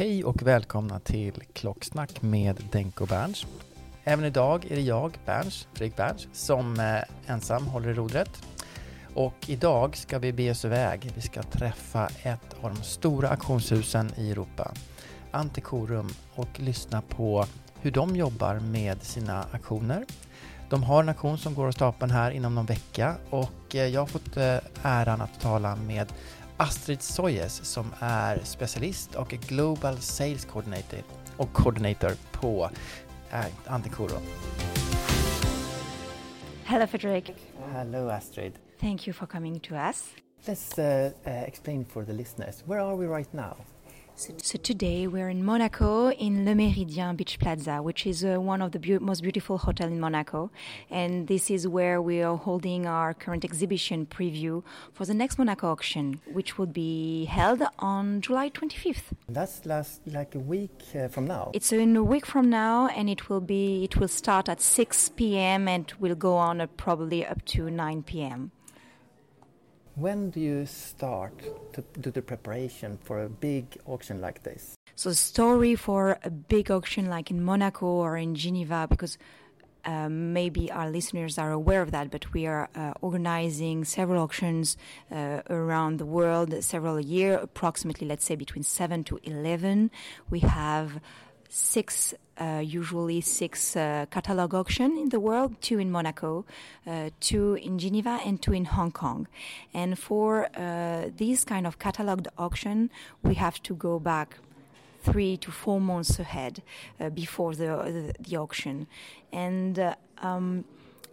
Hej och välkomna till Klocksnack med Denko Berns. Även idag är det jag, Berns, Fredrik Berns, som eh, ensam håller i rodret. Och idag ska vi be oss iväg. Vi ska träffa ett av de stora auktionshusen i Europa, Antikorum, och lyssna på hur de jobbar med sina auktioner. De har en auktion som går av stapeln här inom någon vecka och eh, jag har fått eh, äran att tala med Astrid Soyes som är specialist och Global Sales Coordinator, och coordinator på äh, Antikorum. Hello, Frederick. Hello Astrid. Thank you for coming to us. Let's uh, uh, explain for the listeners. Where are we right now? So, so today we're in Monaco in Le Méridien Beach Plaza, which is uh, one of the be- most beautiful hotels in Monaco, and this is where we are holding our current exhibition preview for the next Monaco auction, which will be held on July 25th. That's last like a week uh, from now. It's in a week from now, and it will be it will start at 6 p.m. and will go on uh, probably up to 9 p.m. When do you start to do the preparation for a big auction like this? So, story for a big auction like in Monaco or in Geneva, because um, maybe our listeners are aware of that, but we are uh, organizing several auctions uh, around the world, several a year, approximately, let's say, between 7 to 11. We have six, uh, usually six uh, catalog auction in the world, two in Monaco, uh, two in Geneva, and two in Hong Kong. And for uh, these kind of cataloged auction, we have to go back three to four months ahead uh, before the, the, the auction, and uh, um,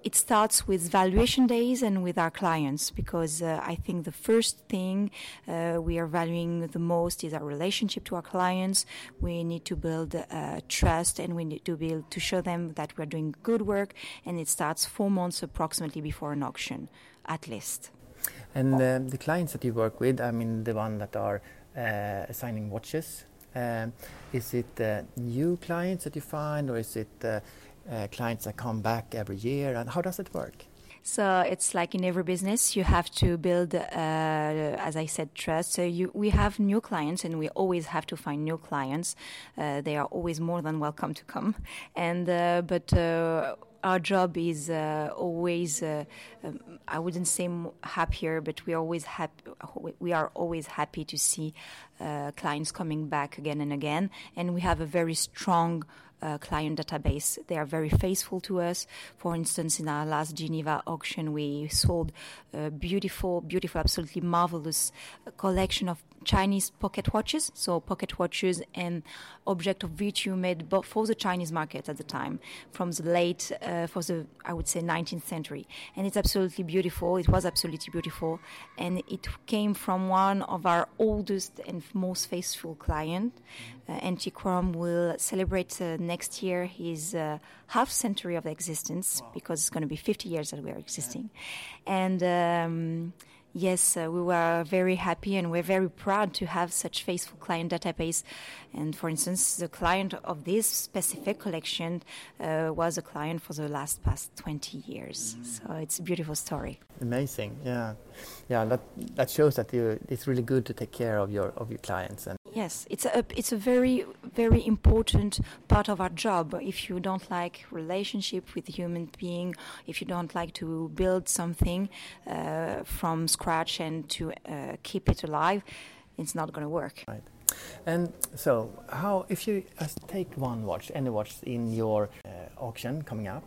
it starts with valuation days and with our clients because uh, I think the first thing uh, we are valuing the most is our relationship to our clients. We need to build uh, trust and we need to build to show them that we're doing good work. And it starts four months approximately before an auction, at least. And um, the clients that you work with, I mean, the one that are uh, assigning watches, um, is it uh, new clients that you find, or is it uh, clients that come back every year? And how does it work? So it's like in every business, you have to build, uh, as I said, trust. So you, we have new clients, and we always have to find new clients. Uh, they are always more than welcome to come. And uh, but uh, our job is uh, always, uh, um, I wouldn't say happier, but we always happy. We are always happy to see clients coming back again and again, and we have a very strong. Uh, client database. They are very faithful to us. For instance, in our last Geneva auction, we sold a beautiful, beautiful, absolutely marvelous collection of Chinese pocket watches, so pocket watches and object of virtue made for the Chinese market at the time, from the late, uh, for the I would say 19th century, and it's absolutely beautiful. It was absolutely beautiful, and it came from one of our oldest and most faithful client. Uh, Antiquorum will celebrate uh, next year his uh, half century of existence wow. because it's going to be 50 years that we are existing, and. Um, yes, uh, we were very happy and we're very proud to have such faithful client database. And for instance, the client of this specific collection uh, was a client for the last past 20 years. Mm. So it's a beautiful story. Amazing, yeah, yeah. That that shows that you, it's really good to take care of your of your clients and Yes, it's a it's a very very important part of our job. If you don't like relationship with human being, if you don't like to build something uh, from scratch and to uh, keep it alive, it's not going to work. Right. And so, how if you take one watch, any watch in your uh, auction coming up,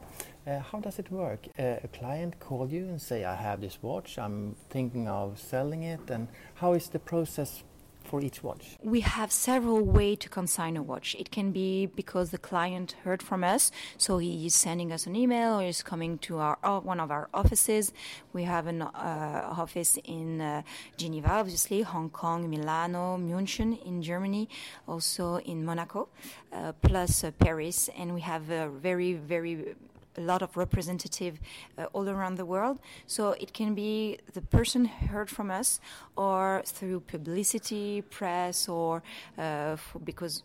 uh, how does it work? Uh, a client call you and say, "I have this watch. I'm thinking of selling it." And how is the process for each watch? We have several ways to consign a watch. It can be because the client heard from us, so he is sending us an email or is coming to our uh, one of our offices. We have an uh, office in uh, Geneva, obviously, Hong Kong, Milano, München in Germany, also in Monaco, uh, plus uh, Paris, and we have a very very a lot of representative uh, all around the world. So it can be the person heard from us, or through publicity, press, or uh, because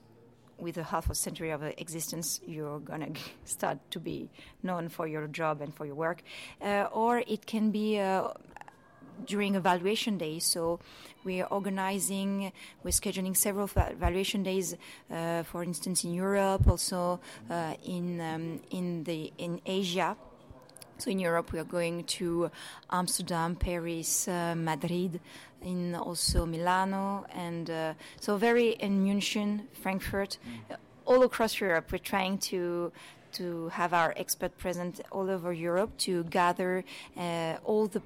with a half a century of existence, you're gonna start to be known for your job and for your work, uh, or it can be uh, during evaluation days. So we are organizing, we're scheduling several evaluation days, uh, for instance, in Europe, also uh, in um, in the in Asia. So in Europe, we are going to Amsterdam, Paris, uh, Madrid, in also Milano, and uh, so very in München, Frankfurt, mm. all across Europe. We're trying to to have our expert present all over Europe to gather uh, all the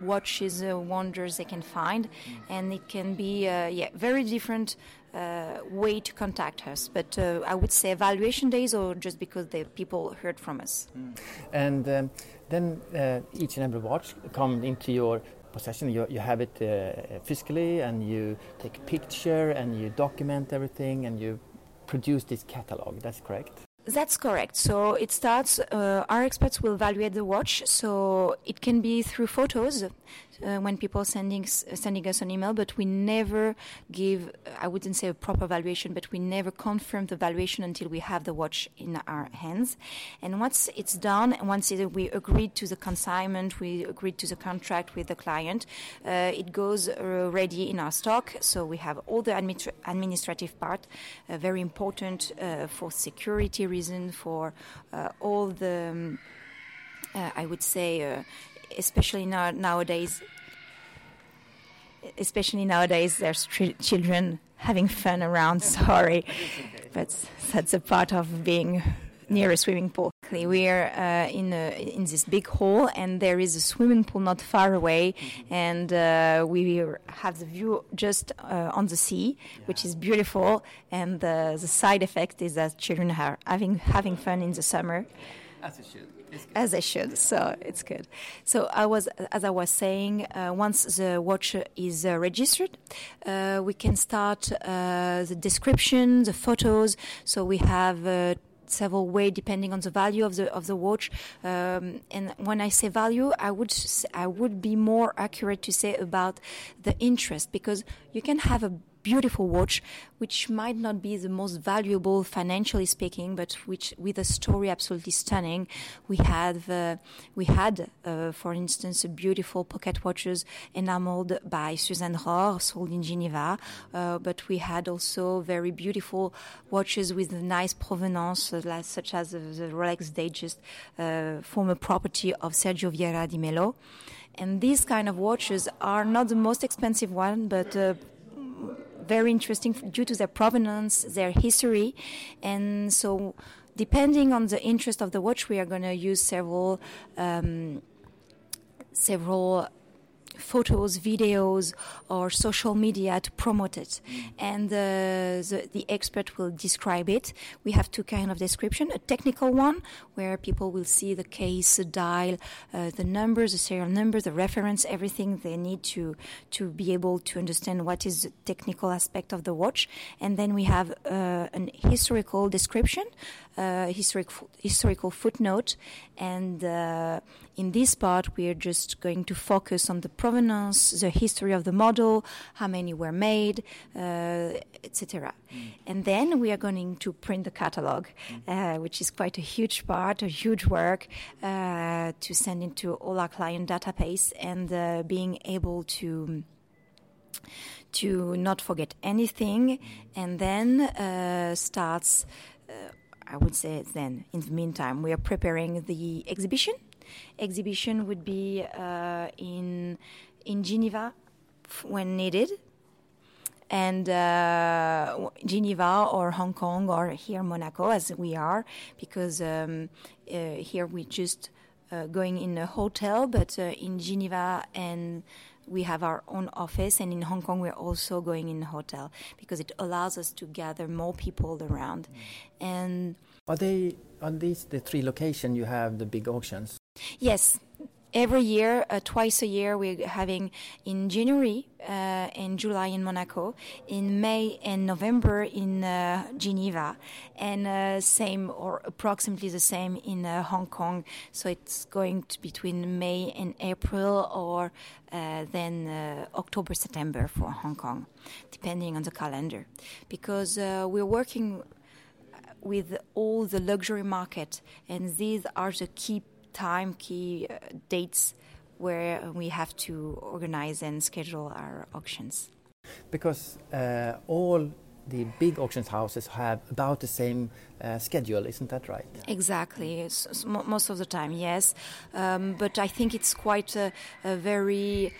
watches uh, wonders they can find, mm. and it can be uh, yeah very different uh, way to contact us. But uh, I would say evaluation days, or just because the people heard from us. Mm. And um, then uh, each and every watch comes into your possession. You, you have it uh, physically, and you take a picture, and you document everything, and you produce this catalog. That's correct. That's correct. So it starts, uh, our experts will evaluate the watch. So it can be through photos uh, when people sending sending us an email, but we never give. I wouldn't say a proper valuation, but we never confirm the valuation until we have the watch in our hands. And once it's done, once it, we agreed to the consignment, we agreed to the contract with the client, uh, it goes uh, ready in our stock. So we have all the administra- administrative part, uh, very important uh, for security reason, for uh, all the. Um, I would say especially now, nowadays, especially nowadays, there's children having fun around. Sorry, but that's a part of being near a swimming pool. We are uh, in a, in this big hall, and there is a swimming pool not far away, and uh, we have the view just uh, on the sea, which is beautiful. And the side effect is that children are having having fun in the summer. As it should as I should. So it's good. So I was, as I was saying, uh, once the watch is uh, registered, uh, we can start uh, the description, the photos. So we have uh, several way depending on the value of the of the watch. Um, and when I say value, I would I would be more accurate to say about the interest because you can have a beautiful watch, which might not be the most valuable financially speaking, but which with a story absolutely stunning. We had uh, we had, uh, for instance, a beautiful pocket watches enameled by Suzanne Rohr, sold in Geneva. Uh, but we had also very beautiful watches with nice provenance, uh, such as the Rolex Datejust, uh, former property of Sergio Vieira de Mello. And these kind of watches are not the most expensive one, but uh, very interesting due to their provenance, their history, and so depending on the interest of the watch, we are going to use several um, several photos, videos, or social media to promote it. And uh, the, the expert will describe it. We have two kind of description: a technical one where people will see the case, the dial, uh, the numbers, the serial number, the reference, everything they need to to be able to understand what is the technical aspect of the watch. And then we have uh, an historical description, uh, historic, historical footnote, and uh, in this part we are just going to focus on the provenance, the history of the model, how many were made, uh, etc. And then we are going to print the catalog, uh, which is quite a huge part, a huge work uh, to send into all our client database and uh, being able to to not forget anything, and then uh, starts. I would say then. In the meantime, we are preparing the exhibition. Exhibition would be uh, in in Geneva when needed, and uh, Geneva or Hong Kong or here Monaco as we are, because um, uh, here we just uh, going in a hotel, but uh, in Geneva and we have our own office, and in Hong Kong we're also going in a hotel because it allows us to gather more people around, mm. and Are they on these the three locations you have the big auctions? Yes, every year, uh, twice a year, we're having in January uh, and July in Monaco, in May and November in uh, Geneva, and uh, same or approximately the same in uh, Hong Kong. So it's going to between May and April, or uh, then October September for Hong Kong, depending on the calendar, because we're working with all the luxury market, and these are the key time, key uh, dates where we have to organize and schedule our auctions. Because uh, all the big auctions houses have about the same uh, schedule, isn't that right? Exactly, s- s- most of the time, yes. Um, but I think it's quite a, a very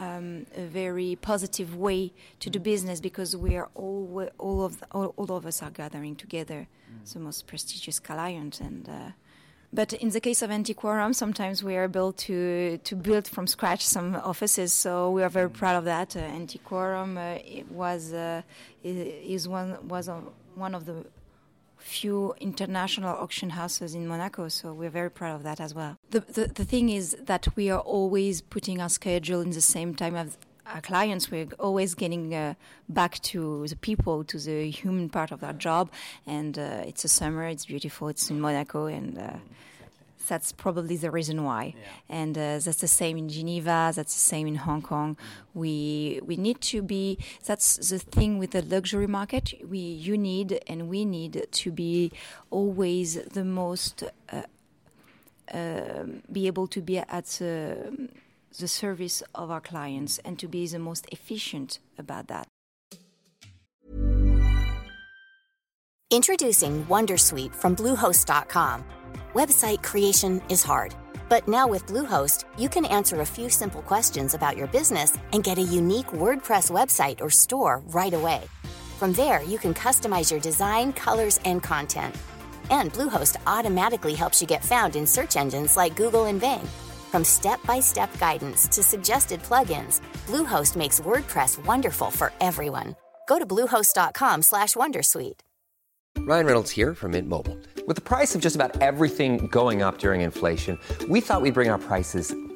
um, a very positive way to do business because we are all all of the, all, all of us are gathering together, the most prestigious client and. Uh, but in the case of Antiquorum, sometimes we are able to, to build from scratch some offices, so we are very proud of that. Uh, Antiquorum uh, it was uh, is one was uh, one of the few international auction houses in Monaco, so we're very proud of that as well. The, the, the thing is that we are always putting our schedule in the same time as our clients. We're always getting uh, back to the people, to the human part of our job. And uh, it's a summer, it's beautiful, it's in Monaco, and uh, that's probably the reason why. And uh, that's the same in Geneva. That's the same in Hong Kong. We we need to be. That's the thing with the luxury market. We you need and we need to be always the most. Uh, uh, be able to be at the, the service of our clients and to be the most efficient about that. Introducing Wondersuite from Bluehost.com. Website creation is hard, but now with Bluehost, you can answer a few simple questions about your business and get a unique WordPress website or store right away. From there, you can customize your design, colors, and content. And Bluehost automatically helps you get found in search engines like Google and Bing. From step-by-step guidance to suggested plugins, Bluehost makes WordPress wonderful for everyone. Go to bluehost.com/wondersuite. Ryan Reynolds here from Mint Mobile. With the price of just about everything going up during inflation, we thought we'd bring our prices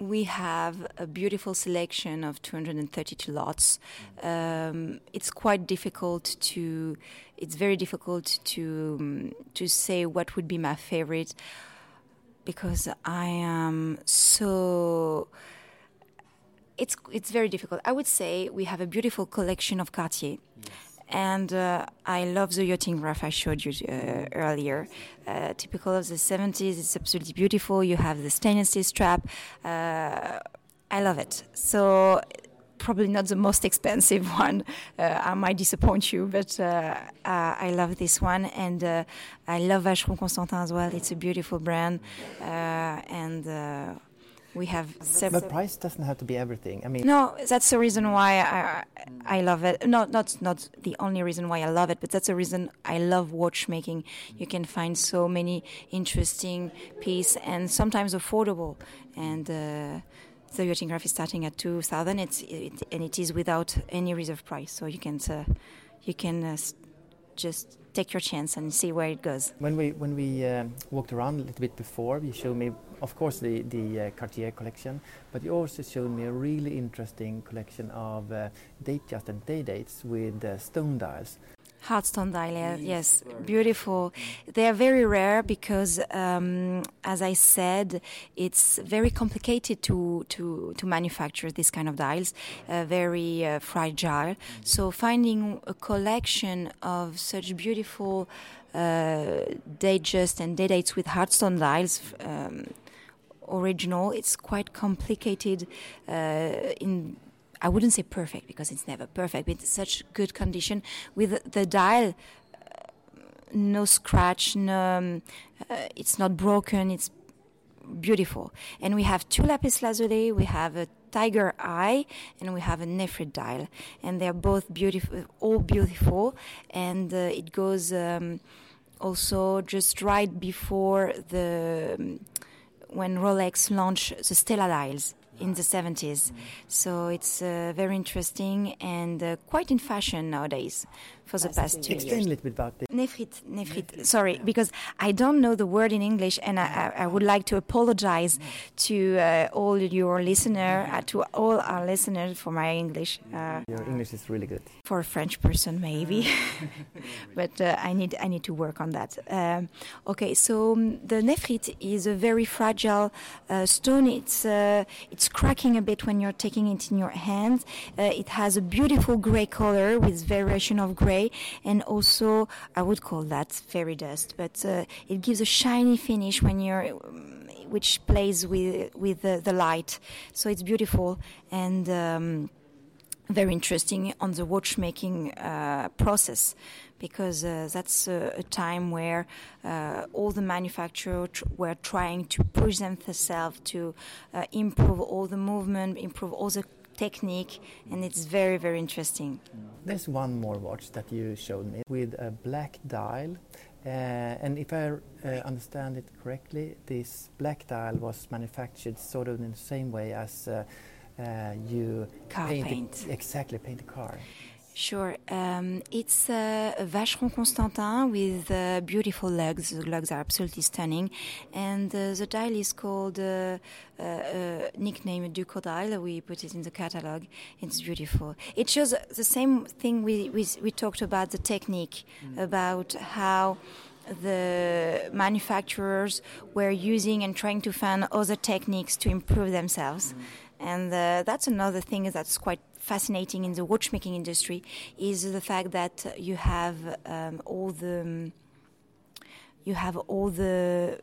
we have a beautiful selection of 232 lots. Um, it's quite difficult to. It's very difficult to um, to say what would be my favorite because I am so. It's it's very difficult. I would say we have a beautiful collection of Cartier. And uh, I love the yachting graph I showed you uh, earlier. Uh, typical of the 70s, it's absolutely beautiful. You have the stainless steel strap. Uh, I love it. So probably not the most expensive one. Uh, I might disappoint you, but uh, I love this one, and I love Vacheron Constantin as well. It's a beautiful brand, and we have several. But price doesn't have to be everything. I mean, No, that's the reason why I I love it. Not not not the only reason why I love it, but that's the reason I love watchmaking. You can find so many interesting pieces and sometimes affordable. And uh, the yachting graph is starting at two thousand. It's it, and it is without any reserve price, so you can uh, you can uh, just take your chance and see where it goes. when we when we um, walked around a little bit before, you showed me, of course, the the uh, Cartier collection, but you also showed me a really interesting collection of uh, date-adjusted day dates with uh, stone dials. Hardstone dial, yeah, yes, beautiful. They are very rare because, um, as I said, it's very complicated to to to manufacture this kind of dials, uh, very uh, fragile. So finding a collection of such beautiful uh, Datejust and day dates with hardstone dials. Um, original it's quite complicated uh, in I wouldn't say perfect because it's never perfect, but such good condition with the dial, uh, no scratch, no, um, uh, it's not broken, it's beautiful. And we have two lapis lazuli, we have a tiger eye, and we have a nephrit dial, and they're both beautiful, all beautiful, and uh, it goes um, also just right before the um, when Rolex launched the Stella dials in the 70s. So it's uh, very interesting and uh, quite in fashion nowadays for the past two Explain years. a little bit about the Nephrit, nephrit. Sorry, because I don't know the word in English, and I, I I would like to apologize to uh, all your listener, uh, to all our listeners for my English. Uh, your English is really good. for a French person, maybe, but uh, I need I need to work on that. Um, okay, so um, the nephrit is a very fragile uh, stone. It's uh, it's cracking a bit when you're taking it in your hand. Uh, it has a beautiful gray color with variation of gray, and also I would call that fairy dust, but uh, it gives a shiny finish when you're. um, Which plays with with the, the light, so it's beautiful and um, very interesting on the watchmaking uh, process because uh, that's a, a time where uh, all the manufacturers tr- were trying to push themselves to uh, improve all the movement, improve all the technique, and it's very, very interesting. There's one more watch that you showed me with a black dial. Uh, and if I uh, understand it correctly, this black dial was manufactured sort of in the same way as uh, uh, you Car paint, paint. exactly paint a car. Sure. Um, it's uh, a Vacheron Constantin with uh, beautiful lugs. The lugs are absolutely stunning. And uh, the dial is called, uh, uh, uh, nickname Duco dial. We put it in the catalog. It's beautiful. It shows the same thing we, we, we talked about the technique, about how the manufacturers were using and trying to find other techniques to improve themselves. And uh, that's another thing that's quite fascinating in the watchmaking industry is the fact that you have um, all the you have all the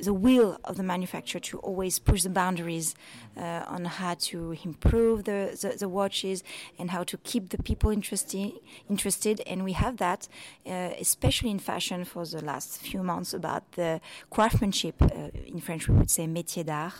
the will of the manufacturer to always push the boundaries uh, on how to improve the, the, the watches and how to keep the people interested. Interested, and we have that, uh, especially in fashion, for the last few months about the craftsmanship. Uh, in French, we would say métier d'art.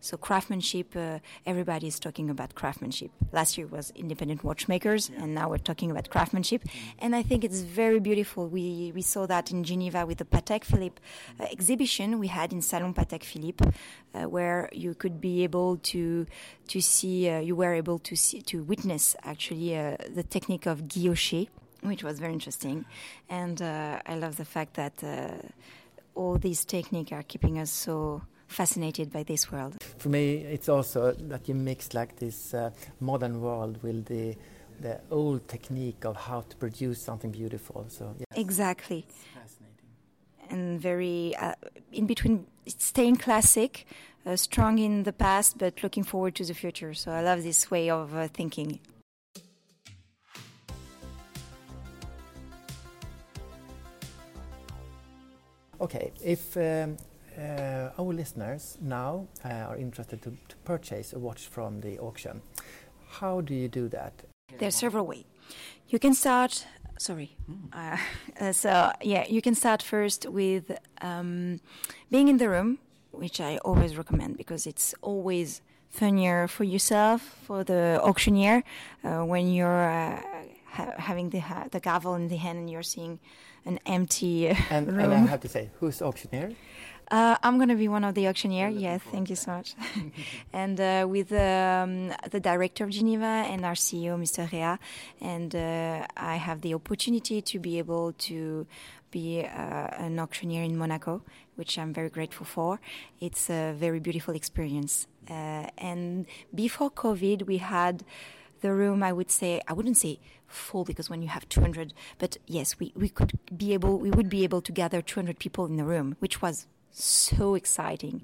So craftsmanship, uh, everybody is talking about craftsmanship. Last year was independent watchmakers, and now we're talking about craftsmanship. And I think it's very beautiful. We we saw that in Geneva with the Patek Philippe uh, exhibition we had in Salon Patek Philippe, uh, where you could be able to to see, uh, you were able to see to witness actually uh, the technique of guilloché, which was very interesting. And uh, I love the fact that uh, all these techniques are keeping us so fascinated by this world. For me, it's also that you mix like this uh, modern world with the the old technique of how to produce something beautiful. So yeah, Exactly and very uh, in between staying classic, uh, strong in the past, but looking forward to the future. So I love this way of uh, thinking. Okay, if um, uh, our listeners now uh, are interested to, to purchase a watch from the auction, how do you do that? There are several ways. You can start Sorry. Uh, uh, so yeah, you can start first with um, being in the room, which I always recommend because it's always funnier for yourself, for the auctioneer, uh, when you're uh, ha- having the ha- the gavel in the hand and you're seeing an empty uh, And, room. and I have to say, who's the auctioneer? Uh, I'm going to be one of the auctioneer. Yes, thank you so much. and uh, with um, the director of Geneva and our CEO, Mr. Rea, and uh, I have the opportunity to be able to be uh, an auctioneer in Monaco, which I'm very grateful for. It's a very beautiful experience. Uh, and before COVID, we had the room i would say i wouldn't say full because when you have 200 but yes we, we could be able we would be able to gather 200 people in the room which was so exciting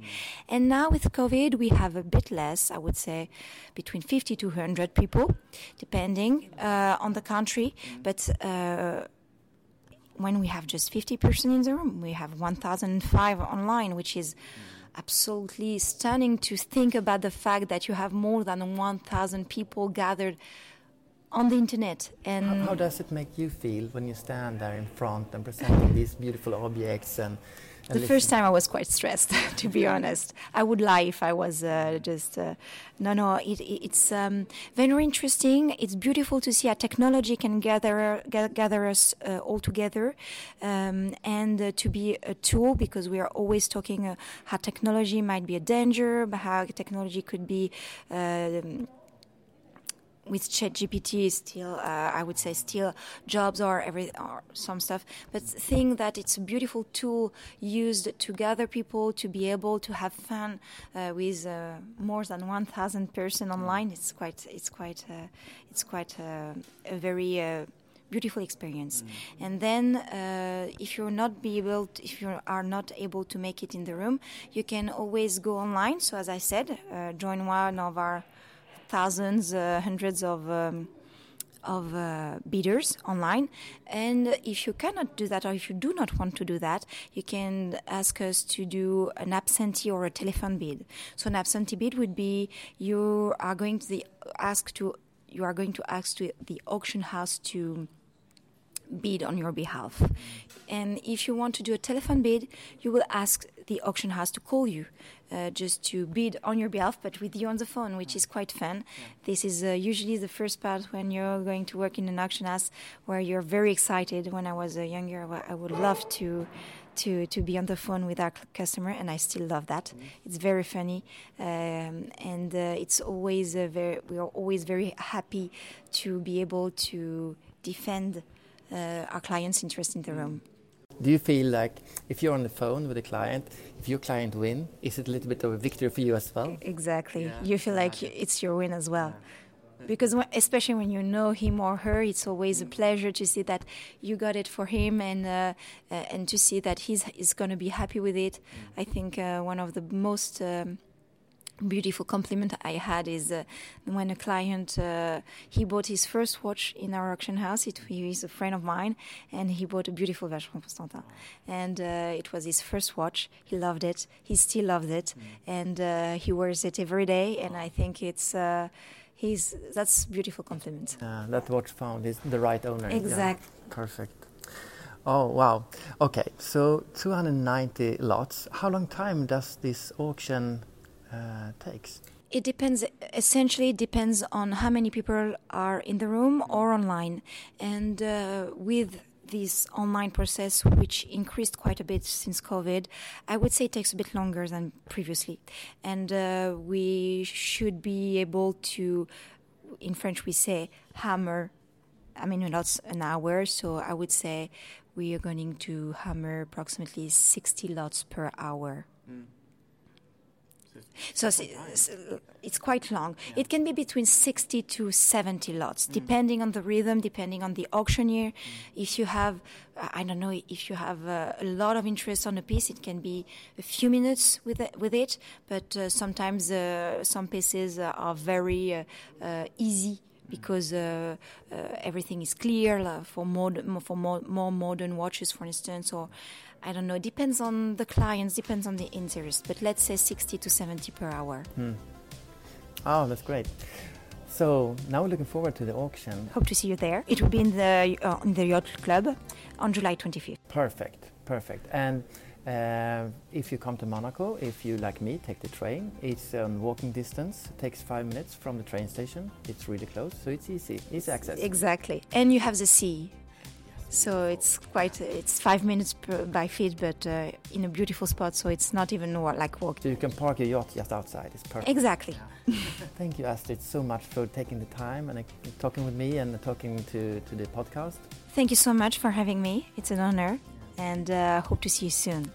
and now with covid we have a bit less i would say between 50 to 100 people depending uh, on the country but uh, when we have just 50 person in the room we have 1005 online which is absolutely stunning to think about the fact that you have more than 1,000 people gathered on the internet. And How, how does it make you feel when you stand there in front and presenting these beautiful objects and, the first time I was quite stressed, to be honest. I would lie if I was uh, just. Uh, no, no, it, it- it's um, very interesting. It's beautiful to see how technology can gather ga- gather us uh, all together, um, and uh, to be a tool because we are always talking uh, how technology might be a danger, but how technology could be. um with ChatGPT, still, uh, I would say, still jobs or every or some stuff. But think that it's a beautiful tool used to gather people to be able to have fun uh, with uh, more than 1,000 person online. It's quite, it's quite, uh, it's quite uh, a very uh, beautiful experience. And then, uh, if you're not be able, to, if you are not able to make it in the room, you can always go online. So, as I said, uh, join one of our thousands, uh, hundreds of um, of uh, bidders online. And if you cannot do that, or if you do not want to do that, you can ask us to do an absentee or a telephone bid. So an absentee bid would be you are going to the ask to you are going to ask to the auction house to bid on your behalf. And if you want to do a telephone bid, you will ask the auction house to call you uh, just to bid on your behalf, but with you on the phone, which is quite fun. This is uh, usually the first part when you're going to work in an auction house where you're very excited. When I was uh, younger, I would love to. To, to be on the phone with our customer, and I still love that. It's very funny, um, and uh, it's always uh, very. We are always very happy to be able to defend uh, our clients' interest in the room. Do you feel like if you're on the phone with a client, if your client win, is it a little bit of a victory for you as well? Exactly. You feel like it's your win as well. Because when, especially when you know him or her, it's always a pleasure to see that you got it for him and uh, uh, and to see that he's is going to be happy with it. I think uh, one of the most um, beautiful compliment I had is uh, when a client uh, he bought his first watch in our auction house. It, he is a friend of mine, and he bought a beautiful Vacheron Constantin, and uh, it was his first watch. He loved it. He still loves it, and uh, he wears it every day. And I think it's uh, he's that's beautiful compliment. Uh, that watch found is the right owner. Yeah. Perfect. Oh wow. Okay, so 290 lots. How long time does this auction uh, takes? It depends. Essentially, it depends on how many people are in the room or online, and uh, with this online process, which increased quite a bit since COVID, I would say it takes a bit longer than previously, and uh, we should be able to, in French, we say hammer. I mean, not an hour, so I would say we are going to hammer approximately 60 lots per hour. So it's quite long. It can be between 60 to 70 lots, depending on the rhythm, depending on the auctioneer. If you have, I don't know, if you have uh, a lot of interest on a piece, it can be a few minutes with it, with it but uh, sometimes uh, some pieces uh, are very uh, uh, easy because uh, uh, everything is clear uh, for mod- for more, more modern watches, for instance, or I don't know. It depends on the clients, depends on the interest, but let's say 60 to 70 per hour. Hmm. Oh, that's great. So now we're looking forward to the auction. Hope to see you there. It will be in the uh, in the yacht club on July 25th. Perfect, perfect. And uh, if you come to Monaco, if you like me, take the train. It's on walking distance. It takes five minutes from the train station. It's really close, so it's easy, easy access. Exactly, and you have the sea. So it's quite it's five minutes per, by feet, but uh, in a beautiful spot. So it's not even like walking. So you can park your yacht just outside. It's perfect. Exactly. Thank you, Astrid, so much for taking the time and uh, talking with me and talking to, to the podcast. Thank you so much for having me. It's an honor, and uh, hope to see you soon.